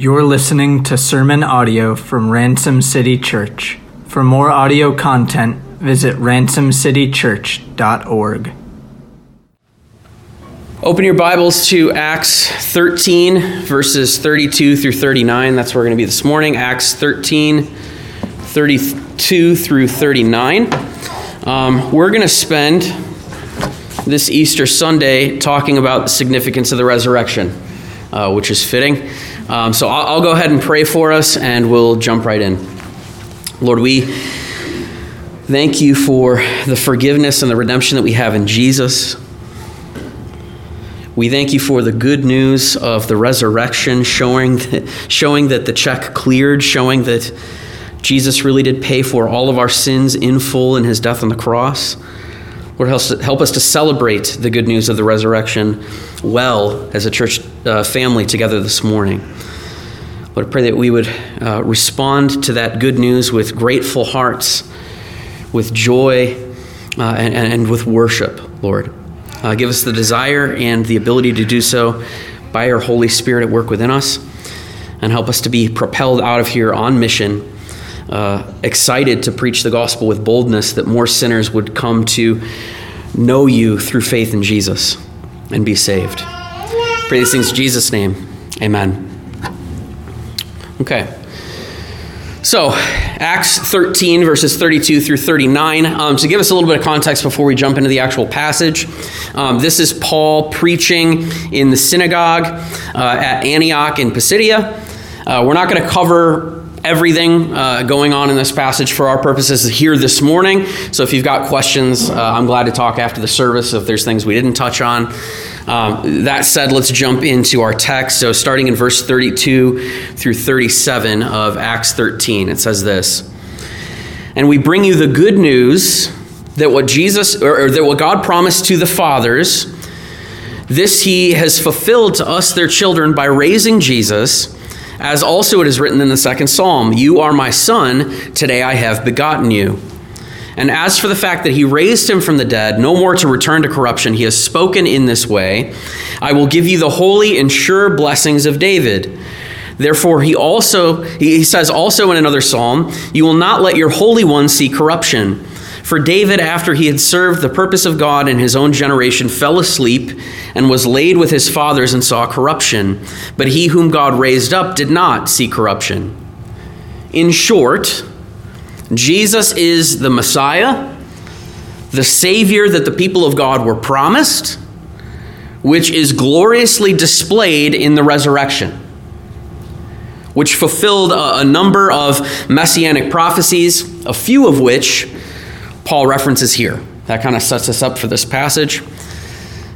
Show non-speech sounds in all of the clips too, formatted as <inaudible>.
You're listening to sermon audio from Ransom City Church. For more audio content, visit ransomcitychurch.org. Open your Bibles to Acts 13, verses 32 through 39. That's where we're going to be this morning. Acts 13, 32 through 39. Um, we're going to spend this Easter Sunday talking about the significance of the resurrection, uh, which is fitting. Um, so I'll, I'll go ahead and pray for us, and we'll jump right in. Lord, we thank you for the forgiveness and the redemption that we have in Jesus. We thank you for the good news of the resurrection, showing that, showing that the check cleared, showing that Jesus really did pay for all of our sins in full in his death on the cross. Lord, help us to celebrate the good news of the resurrection well as a church uh, family together this morning. Lord, I pray that we would uh, respond to that good news with grateful hearts, with joy, uh, and, and, with worship, Lord. Uh, give us the desire and the ability to do so by your Holy Spirit at work within us, and help us to be propelled out of here on mission uh, excited to preach the gospel with boldness that more sinners would come to know you through faith in Jesus and be saved. Pray these things in Jesus' name. Amen. Okay. So, Acts 13, verses 32 through 39. Um, to give us a little bit of context before we jump into the actual passage, um, this is Paul preaching in the synagogue uh, at Antioch in Pisidia. Uh, we're not going to cover everything uh, going on in this passage for our purposes here this morning. So if you've got questions, uh, I'm glad to talk after the service if there's things we didn't touch on. Um, that said, let's jump into our text. So starting in verse 32 through 37 of Acts 13, it says this And we bring you the good news that what Jesus, or, or that what God promised to the fathers, this he has fulfilled to us, their children, by raising Jesus as also it is written in the second psalm You are my son, today I have begotten you. And as for the fact that he raised him from the dead, no more to return to corruption, he has spoken in this way I will give you the holy and sure blessings of David. Therefore, he also, he says also in another psalm, You will not let your Holy One see corruption. For David, after he had served the purpose of God in his own generation, fell asleep and was laid with his fathers and saw corruption. But he whom God raised up did not see corruption. In short, Jesus is the Messiah, the Savior that the people of God were promised, which is gloriously displayed in the resurrection, which fulfilled a, a number of messianic prophecies, a few of which Paul references here. That kind of sets us up for this passage.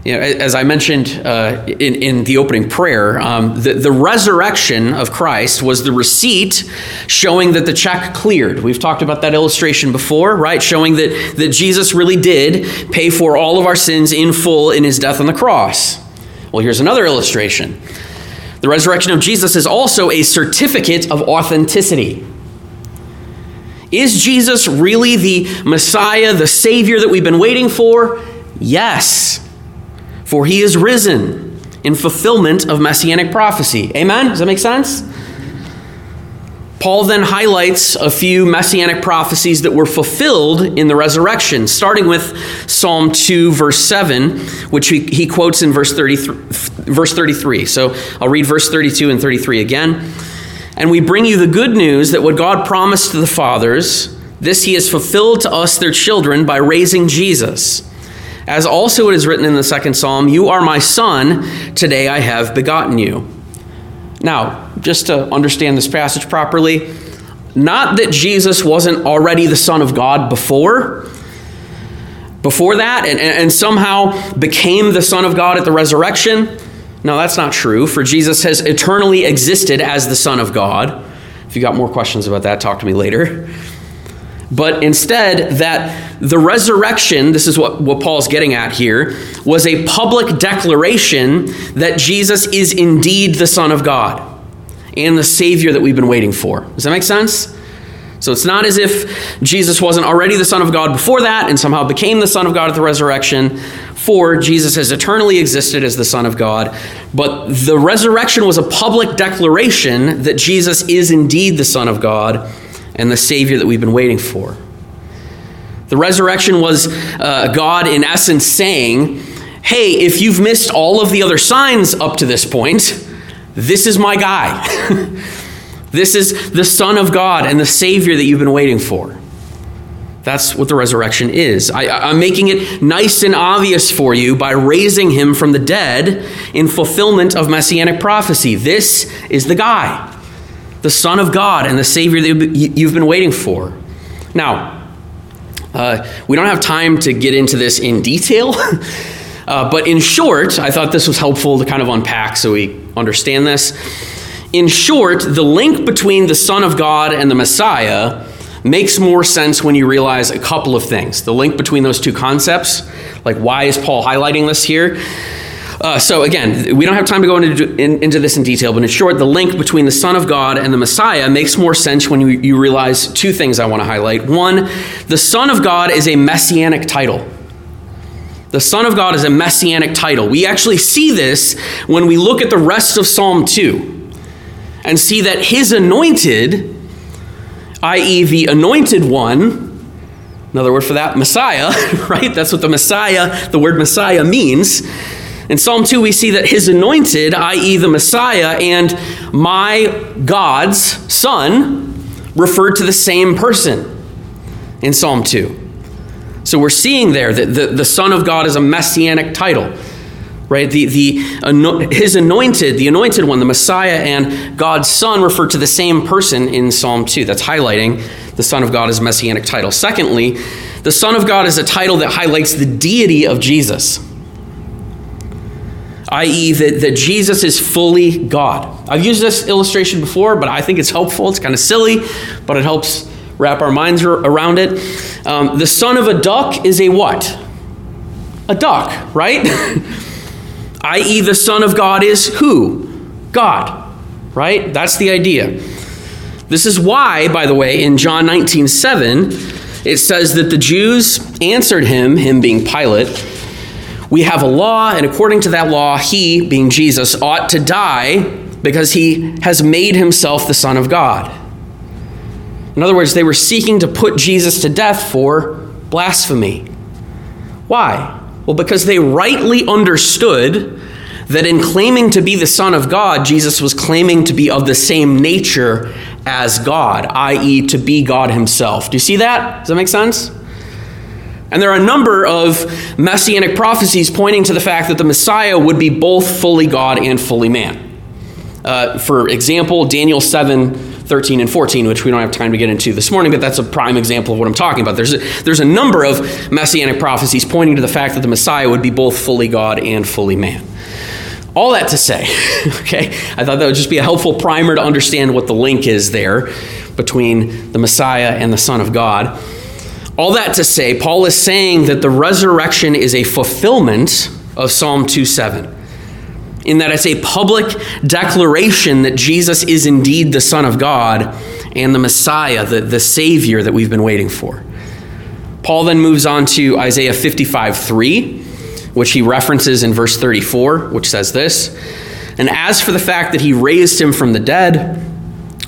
You know, as I mentioned uh, in, in the opening prayer, um, the, the resurrection of Christ was the receipt showing that the check cleared. We've talked about that illustration before, right? Showing that, that Jesus really did pay for all of our sins in full in his death on the cross. Well, here's another illustration. The resurrection of Jesus is also a certificate of authenticity. Is Jesus really the Messiah, the Savior that we've been waiting for? Yes, for he is risen in fulfillment of messianic prophecy. Amen? Does that make sense? Paul then highlights a few messianic prophecies that were fulfilled in the resurrection, starting with Psalm 2, verse 7, which he, he quotes in verse 33, verse 33. So I'll read verse 32 and 33 again. And we bring you the good news that what God promised to the fathers, this he has fulfilled to us, their children, by raising Jesus. As also it is written in the second psalm, You are my son, today I have begotten you. Now, just to understand this passage properly, not that Jesus wasn't already the Son of God before, before that, and, and somehow became the Son of God at the resurrection. No, that's not true, for Jesus has eternally existed as the Son of God. If you got more questions about that, talk to me later. But instead, that the resurrection, this is what, what Paul's getting at here, was a public declaration that Jesus is indeed the Son of God and the Savior that we've been waiting for. Does that make sense? So it's not as if Jesus wasn't already the Son of God before that and somehow became the Son of God at the resurrection. for Jesus has eternally existed as the Son of God, but the resurrection was a public declaration that Jesus is indeed the Son of God and the Savior that we've been waiting for. The resurrection was uh, God, in essence, saying, Hey, if you've missed all of the other signs up to this point, this is my guy. <laughs> this is the Son of God and the Savior that you've been waiting for. That's what the resurrection is. I, am making it nice and obvious for you by raising him from the dead in fulfillment of messianic prophecy. This is the guy, the Son of God and the Savior that you've been waiting for. Now, uh, we don't have time to get into this in detail, <laughs> uh, but in short, I thought this was helpful to kind of unpack so we understand this. In short, the link between the Son of God and the Messiah makes more sense when you realize a couple of things. The link between those two concepts, like why is Paul highlighting this here? Uh, so again, we don't have time to go into, in, into this in detail, but in short, the link between the Son of God and the Messiah makes more sense when you, you realize two things I want to highlight. One, the Son of God is a messianic title. The Son of God is a messianic title. We actually see this when we look at the rest of Psalm 2 and see that his anointed i.e., the anointed one. Another word for that, Messiah, <laughs> right? That's what the Messiah, the word Messiah means. In Psalm 2, we see that his anointed, i.e., the Messiah, and my God's son referred to the same person in Psalm 2. So we're seeing there that the, the Son of God is a messianic title right? The, the, his anointed, the anointed one, the Messiah and God's Son refer to the same person in Psalm 2. That's highlighting the Son of God as messianic title. Secondly, the Son of God is a title that highlights the deity of Jesus, i.e., that, that Jesus is fully God. I've used this illustration before, but I think it's helpful. It's kind of silly, but it helps wrap our minds around it. Um, the son of a duck is a what? A duck, right? <laughs> i.e., the Son of God is who? God, right? That's the idea. This is why, by the way, in John 19 7, it says that the Jews answered him, him being Pilate, we have a law, and according to that law, he, being Jesus, ought to die because he has made himself the Son of God. In other words, they were seeking to put Jesus to death for blasphemy. Why? Well, because they rightly understood that in claiming to be the Son of God, Jesus was claiming to be of the same nature as God, i.e., to be God Himself. Do you see that? Does that make sense? And there are a number of messianic prophecies pointing to the fact that the Messiah would be both fully God and fully man. Uh, for example, Daniel 7 13 and 14, which we don't have time to get into this morning, but that's a prime example of what I'm talking about. There's a, there's a number of messianic prophecies pointing to the fact that the Messiah would be both fully God and fully man. All that to say, <laughs> okay, I thought that would just be a helpful primer to understand what the link is there between the Messiah and the Son of God. All that to say, Paul is saying that the resurrection is a fulfillment of Psalm 2 7 in that it's a public declaration that Jesus is indeed the Son of God and the Messiah, the, the Savior that we've been waiting for. Paul then moves on to Isaiah 55 3, which he references in verse 34, which says this And as for the fact that he raised him from the dead,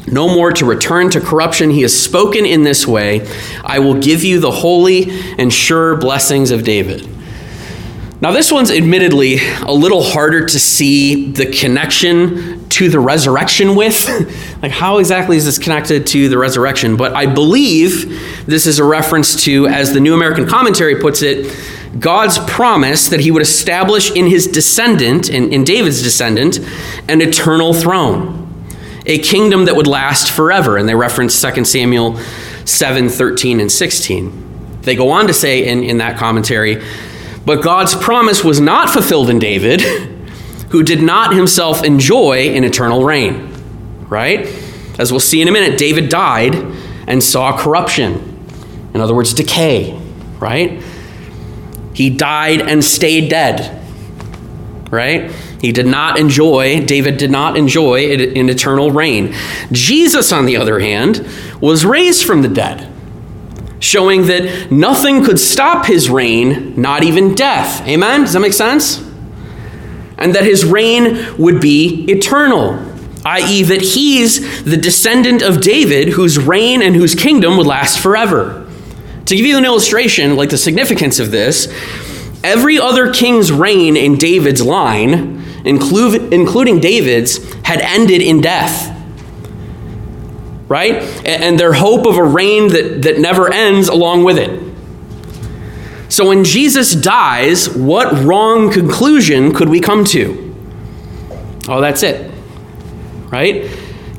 no more to return to corruption, he has spoken in this way I will give you the holy and sure blessings of David. Now, this one's admittedly a little harder to see the connection to the resurrection with. <laughs> like, how exactly is this connected to the resurrection? But I believe this is a reference to, as the New American Commentary puts it, God's promise that he would establish in his descendant, in, in David's descendant, an eternal throne, a kingdom that would last forever. And they reference 2 Samuel 7 13 and 16. They go on to say in, in that commentary, but God's promise was not fulfilled in David, <laughs> who did not himself enjoy an eternal reign. Right? As we'll see in a minute, David died and saw corruption. In other words, decay. Right? He died and stayed dead. Right? He did not enjoy, David did not enjoy an eternal reign. Jesus, on the other hand, was raised from the dead showing that nothing could stop his reign, not even death. Amen? Does that make sense? And that his reign would be eternal, i.e., that he's the descendant of David whose reign and whose kingdom would last forever. To give you an illustration, like the significance of this, every other king's reign in David's line, including David's, had ended in death. Right? And their hope of a reign that, that never ends along with it. So when Jesus dies, what wrong conclusion could we come to? Oh, that's it. Right?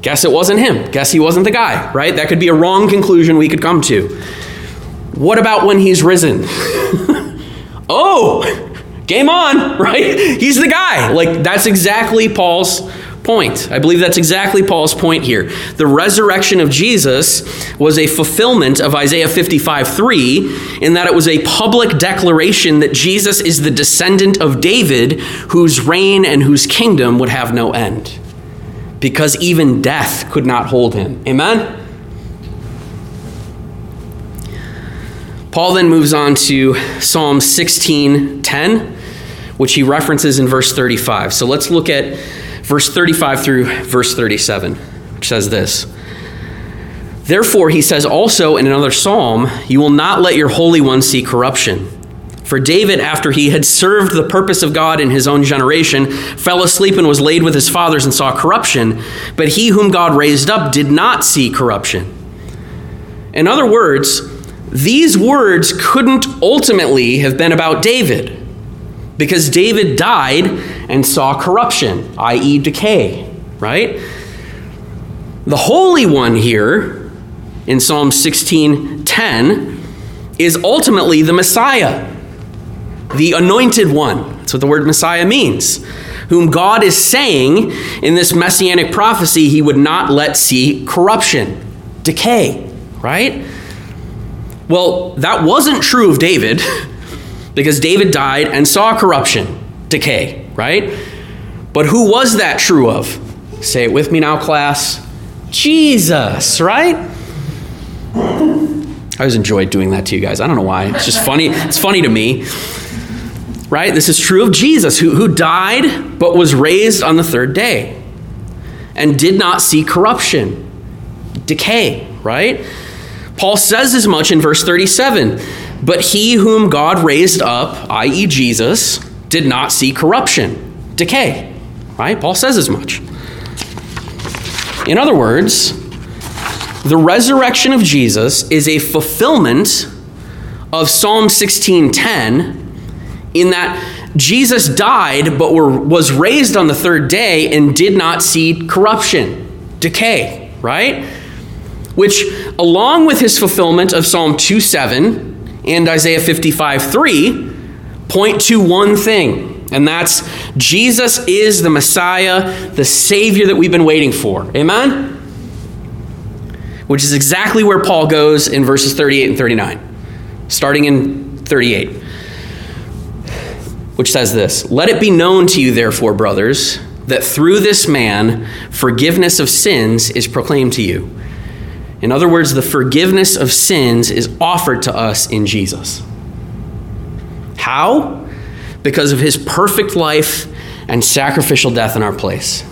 Guess it wasn't him. Guess he wasn't the guy, right? That could be a wrong conclusion we could come to. What about when he's risen? <laughs> oh, game on, <laughs> right? He's the guy. Like, that's exactly Paul's point. I believe that's exactly Paul's point here. The resurrection of Jesus was a fulfillment of Isaiah 55 3, in that it was a public declaration that Jesus is the descendant of David, whose reign and whose kingdom would have no end. Because even death could not hold him. Amen? Paul then moves on to Psalm 16:10, which he references in verse 35. So let's look at verse 35 through verse 37, which says this. Therefore, he says also in another psalm, You will not let your Holy One see corruption. For David, after he had served the purpose of God in his own generation, fell asleep and was laid with his fathers and saw corruption. But he whom God raised up did not see corruption. In other words, these words couldn't ultimately have been about David because David died and saw corruption, i.e., decay, right? The Holy One here in Psalm 16:10 is ultimately the Messiah, the anointed one. That's what the word Messiah means. Whom God is saying in this messianic prophecy he would not let see corruption, decay, right? Well, that wasn't true of David <laughs> because David died and saw corruption, decay, right? But who was that true of? Say it with me now, class. Jesus, right? I always enjoyed doing that to you guys. I don't know why. It's just funny. It's funny to me. Right? This is true of Jesus, who, who died but was raised on the third day and did not see corruption, decay, right? Paul says as much in verse 37 But he whom God raised up, i.e., Jesus, did not see corruption, decay. Right? Paul says as much. In other words, the resurrection of Jesus is a fulfillment of Psalm 16:10 in that Jesus died but were, was raised on the third day and did not see corruption, decay, right? which, along with his fulfillment of Psalm 2 7 and Isaiah 55 3, point to one thing, and that's Jesus is the Messiah, the Savior that we've been waiting for. Amen? Which is exactly where Paul goes in verses 38 and 39, starting in 38, which says this Let it be known to you, therefore, brothers, that through this man forgiveness of sins is proclaimed to you. In other words, the forgiveness of sins is offered to us in Jesus. How? Because of his perfect life and sacrificial death in our place.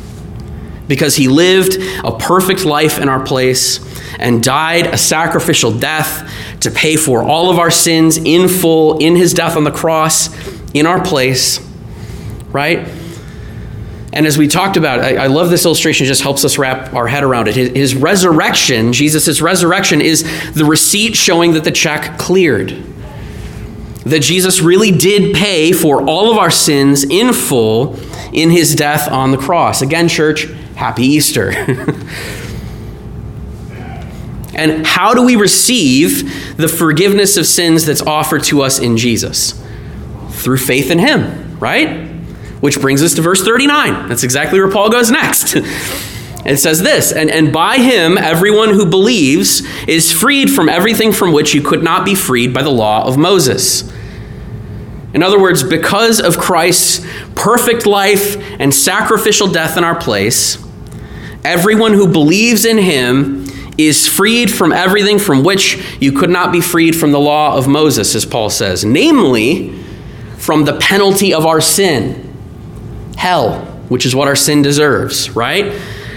Because he lived a perfect life in our place and died a sacrificial death to pay for all of our sins in full in his death on the cross in our place, right? And as we talked about, I, I, love this illustration, it just helps us wrap our head around it. His, his resurrection, Jesus' resurrection, is the receipt showing that the check cleared. That Jesus really did pay for all of our sins in full in his death on the cross. Again, church, happy Easter. <laughs> and how do we receive the forgiveness of sins that's offered to us in Jesus? Through faith in him, right? Which brings us to verse 39. That's exactly where Paul goes next. <laughs> It says this, and, and by him, everyone who believes is freed from everything from which you could not be freed by the law of Moses. In other words, because of Christ's perfect life and sacrificial death in our place, everyone who believes in him is freed from everything from which you could not be freed from the law of Moses, as Paul says, namely, from the penalty of our sin, hell, which is what our sin deserves, right?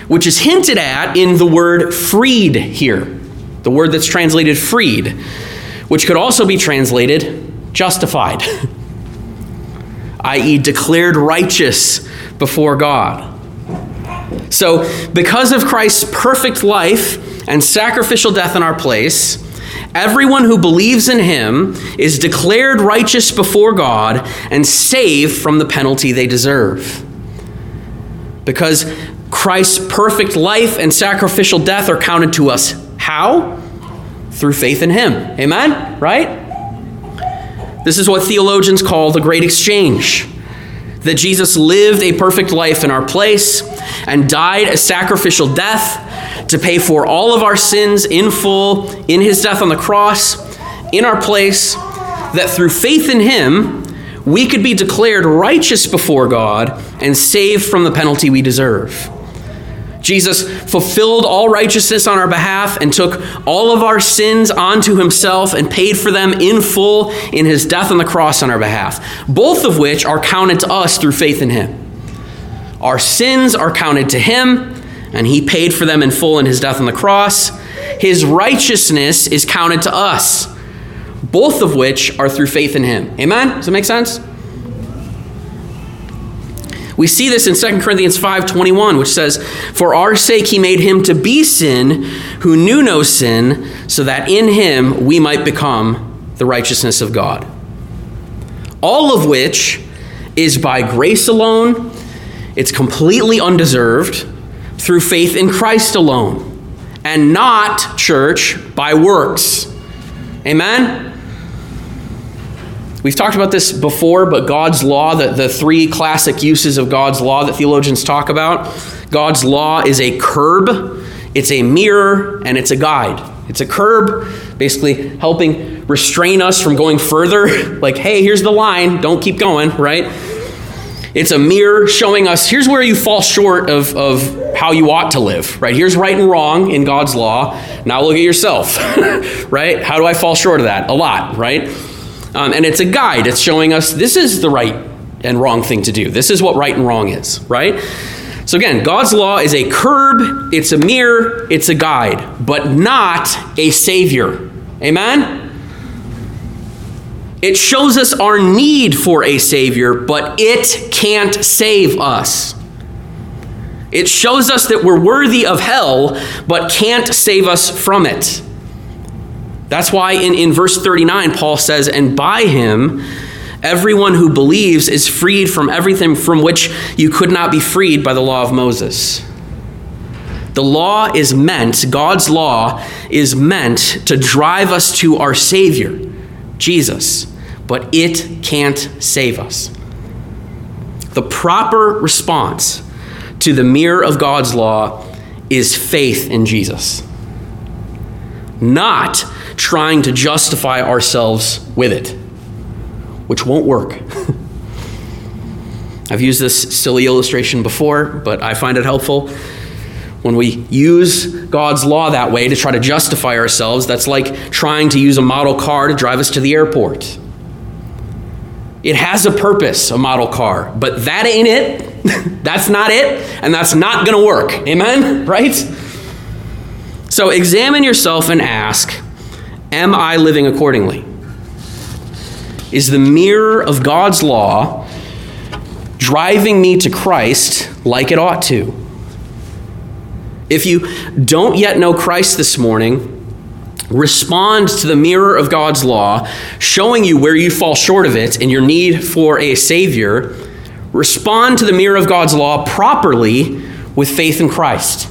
Which is hinted at in the word freed here, the word that's translated freed, which could also be translated justified, <laughs> i.e., declared righteous before God. So, because of Christ's perfect life and sacrificial death in our place, everyone who believes in him is declared righteous before God and saved from the penalty they deserve. Because Christ's perfect life and sacrificial death are counted to us. How? Through faith in him. Amen? Right? This is what theologians call the great exchange that Jesus lived a perfect life in our place and died a sacrificial death to pay for all of our sins in full in his death on the cross in our place, that through faith in him, we could be declared righteous before God and saved from the penalty we deserve. Jesus fulfilled all righteousness on our behalf and took all of our sins onto himself and paid for them in full in his death on the cross on our behalf, both of which are counted to us through faith in him. Our sins are counted to him, and he paid for them in full in his death on the cross. His righteousness is counted to us, both of which are through faith in him. Amen? Does that make sense? We see this in 2 Corinthians 5:21, which says, "For our sake he made him to be sin who knew no sin, so that in him we might become the righteousness of God." All of which is by grace alone, it's completely undeserved, through faith in Christ alone, and not, church, by works. Amen? We've talked about this before, but God's law, the, the three classic uses of God's law that theologians talk about God's law is a curb, it's a mirror, and it's a guide. It's a curb, basically helping restrain us from going further. <laughs> like, hey, here's the line, don't keep going, right? It's a mirror showing us here's where you fall short of, of how you ought to live, right? Here's right and wrong in God's law. Now look at yourself, <laughs> right? How do I fall short of that? A lot, right? Um, and it's a guide. It's showing us this is the right and wrong thing to do. This is what right and wrong is, right? So again, God's law is a curb, it's a mirror, it's a guide, but not a savior. Amen? It shows us our need for a savior, but it can't save us. It shows us that we're worthy of hell, but can't save us from it. That's why in, in verse 39, Paul says, And by him, everyone who believes is freed from everything from which you could not be freed by the law of Moses. The law is meant, God's law is meant to drive us to our Savior, Jesus, but it can't save us. The proper response to the mirror of God's law is faith in Jesus, not trying to justify ourselves with it, which won't work. <laughs> I've used this silly illustration before, but I find it helpful. When we use God's law that way to try to justify ourselves, that's like trying to use a model car to drive us to the airport. It has a purpose, a model car, but that ain't it. <laughs> that's not it, and that's not going to work. Amen? <laughs> Right? So examine yourself and ask Am I living accordingly? Is the mirror of God's law driving me to Christ like it ought to? If you don't yet know Christ this morning, respond to the mirror of God's law, showing you where you fall short of it and your need for a Savior. Respond to the mirror of God's law properly with faith in Christ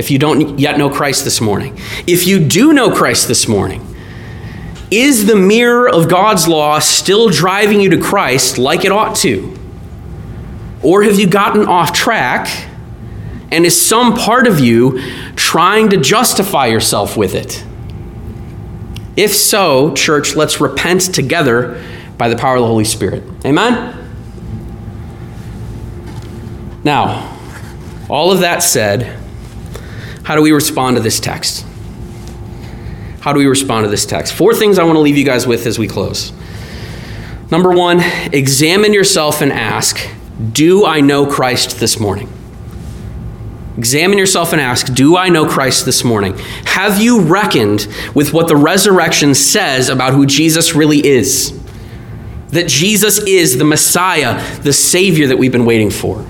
if you don't yet know Christ this morning. If you do know Christ this morning, is the mirror of God's law still driving you to Christ like it ought to? Or have you gotten off track and is some part of you trying to justify yourself with it? If so, church, let's repent together by the power of the Holy Spirit. Amen? Now, all of that said, how do we respond to this text? How do we respond to this text? Four things I want to leave you guys with as we close. Number one, examine yourself and ask, Do I know Christ this morning? Examine yourself and ask, Do I know Christ this morning? Have you reckoned with what the resurrection says about who Jesus really is? That Jesus is the Messiah, the Savior that we've been waiting for.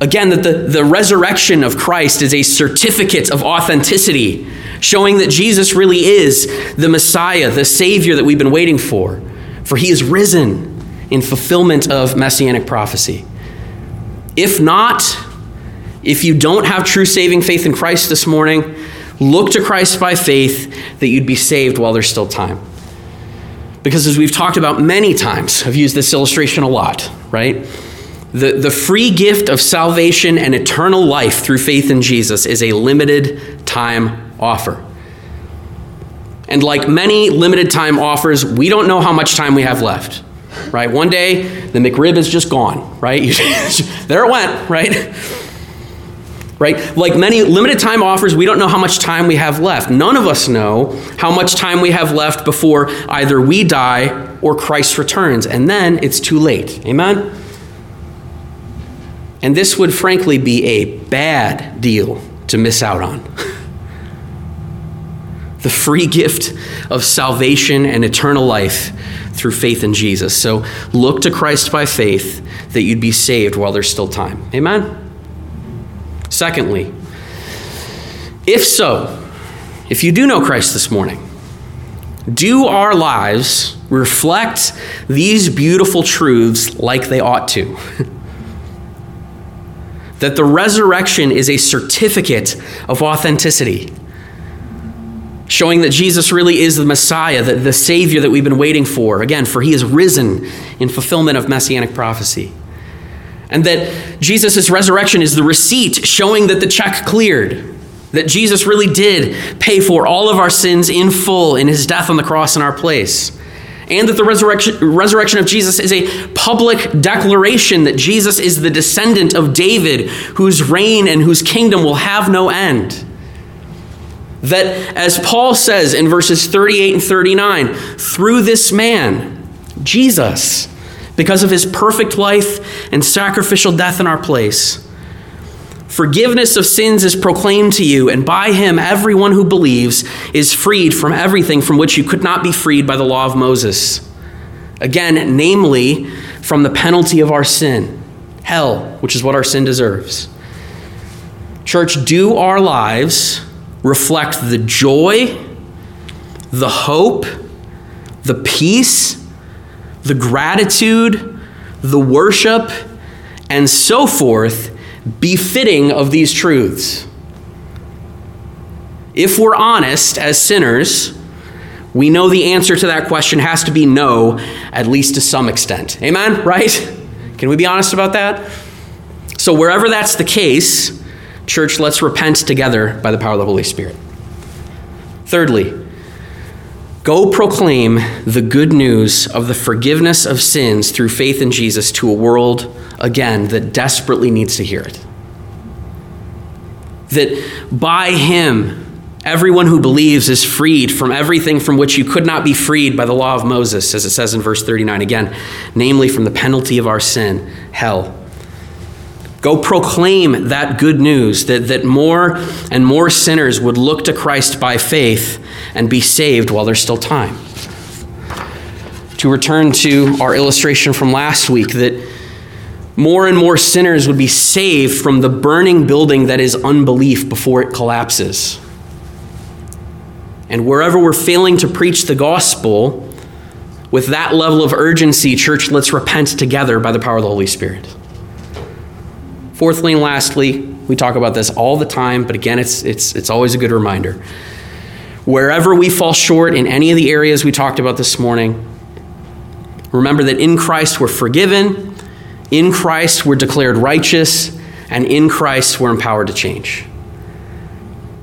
Again, that the, the resurrection of Christ is a certificate of authenticity, showing that Jesus really is the Messiah, the Savior that we've been waiting for. For he is risen in fulfillment of messianic prophecy. If not, if you don't have true saving faith in Christ this morning, look to Christ by faith that you'd be saved while there's still time. Because as we've talked about many times, I've used this illustration a lot, right? The, the free gift of salvation and eternal life through faith in Jesus is a limited time offer. And like many limited time offers, we don't know how much time we have left. Right? One day, the McRib is just gone, right? <laughs> there it went, right? Right? Like many limited time offers, we don't know how much time we have left. None of us know how much time we have left before either we die or Christ returns. And then it's too late. Amen? And this would frankly be a bad deal to miss out on. <laughs> the free gift of salvation and eternal life through faith in Jesus. So look to Christ by faith that you'd be saved while there's still time. Amen? Secondly, if so, if you do know Christ this morning, do our lives reflect these beautiful truths like they ought to? <laughs> that the resurrection is a certificate of authenticity showing that Jesus really is the Messiah, the, the Savior that we've been waiting for. Again, for he is risen in fulfillment of messianic prophecy. And that Jesus' resurrection is the receipt showing that the check cleared, that Jesus really did pay for all of our sins in full in his death on the cross in our place. And that the resurrection, resurrection of Jesus is a public declaration that Jesus is the descendant of David, whose reign and whose kingdom will have no end. That, as Paul says in verses 38 and 39, through this man, Jesus, because of his perfect life and sacrificial death in our place, forgiveness of sins is proclaimed to you, and by him, everyone who believes is freed from everything from which you could not be freed by the law of Moses. Again, namely, from the penalty of our sin, hell, which is what our sin deserves. Church, do our lives reflect the joy, the hope, the peace, the gratitude, the worship, and so forth befitting of these truths. If we're honest as sinners, we know the answer to that question has to be no, at least to some extent. Amen? Right? Can we be honest about that? So, wherever that's the case, Church, let's repent together by the power of the Holy Spirit. Thirdly, go proclaim the good news of the forgiveness of sins through faith in Jesus to a world, again, that desperately needs to hear it. That by Him, Everyone who believes is freed from everything from which you could not be freed by the law of Moses, as it says in verse 39 again, namely from the penalty of our sin, hell. Go proclaim that good news that, that more and more sinners would look to Christ by faith and be saved while there's still time. To return to our illustration from last week, that more and more sinners would be saved from the burning building that is unbelief before it collapses. And wherever we're failing to preach the gospel with that level of urgency, church, let's repent together by the power of the Holy Spirit. Fourthly and lastly, we talk about this all the time, but again, it's, it's, it's always a good reminder. Wherever we fall short in any of the areas we talked about this morning, remember that in Christ we're forgiven, in Christ we're declared righteous, and in Christ we're empowered to change.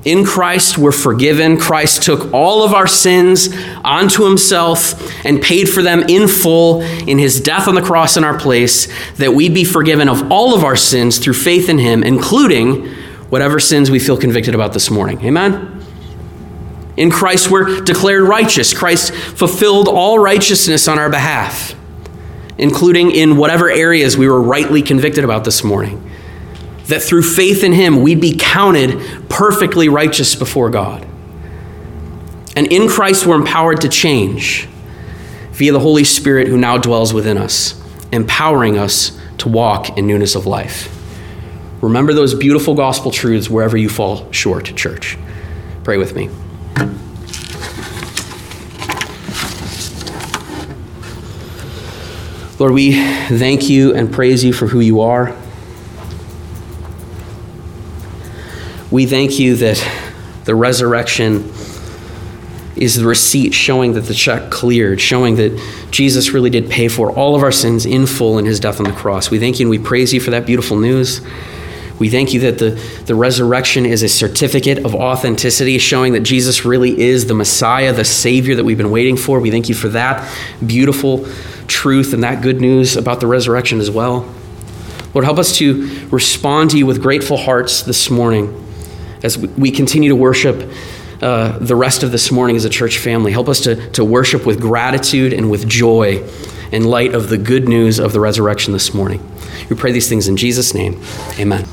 In Christ, we're forgiven. Christ took all of our sins onto himself and paid for them in full in his death on the cross in our place, that we'd be forgiven of all of our sins through faith in him, including whatever sins we feel convicted about this morning. Amen? In Christ, we're declared righteous. Christ fulfilled all righteousness on our behalf, including in whatever areas we were rightly convicted about this morning. That through faith in Him, we'd be counted perfectly righteous before God. And in Christ, we're empowered to change via the Holy Spirit who now dwells within us, empowering us to walk in newness of life. Remember those beautiful gospel truths wherever you fall short, church. Pray with me. Lord, we thank you and praise you for who you are. We thank you that the resurrection is the receipt showing that the check cleared, showing that Jesus really did pay for all of our sins in full in his death on the cross. We thank you and we praise you for that beautiful news. We thank you that the, the resurrection is a certificate of authenticity, showing that Jesus really is the Messiah, the Savior that we've been waiting for. We thank you for that beautiful truth and that good news about the resurrection as well. Lord, help us to respond to you with grateful hearts this morning as we continue to worship uh, the rest of this morning as a church family. Help us to, to worship with gratitude and with joy in light of the good news of the resurrection this morning. We pray these things in Jesus' name. Amen.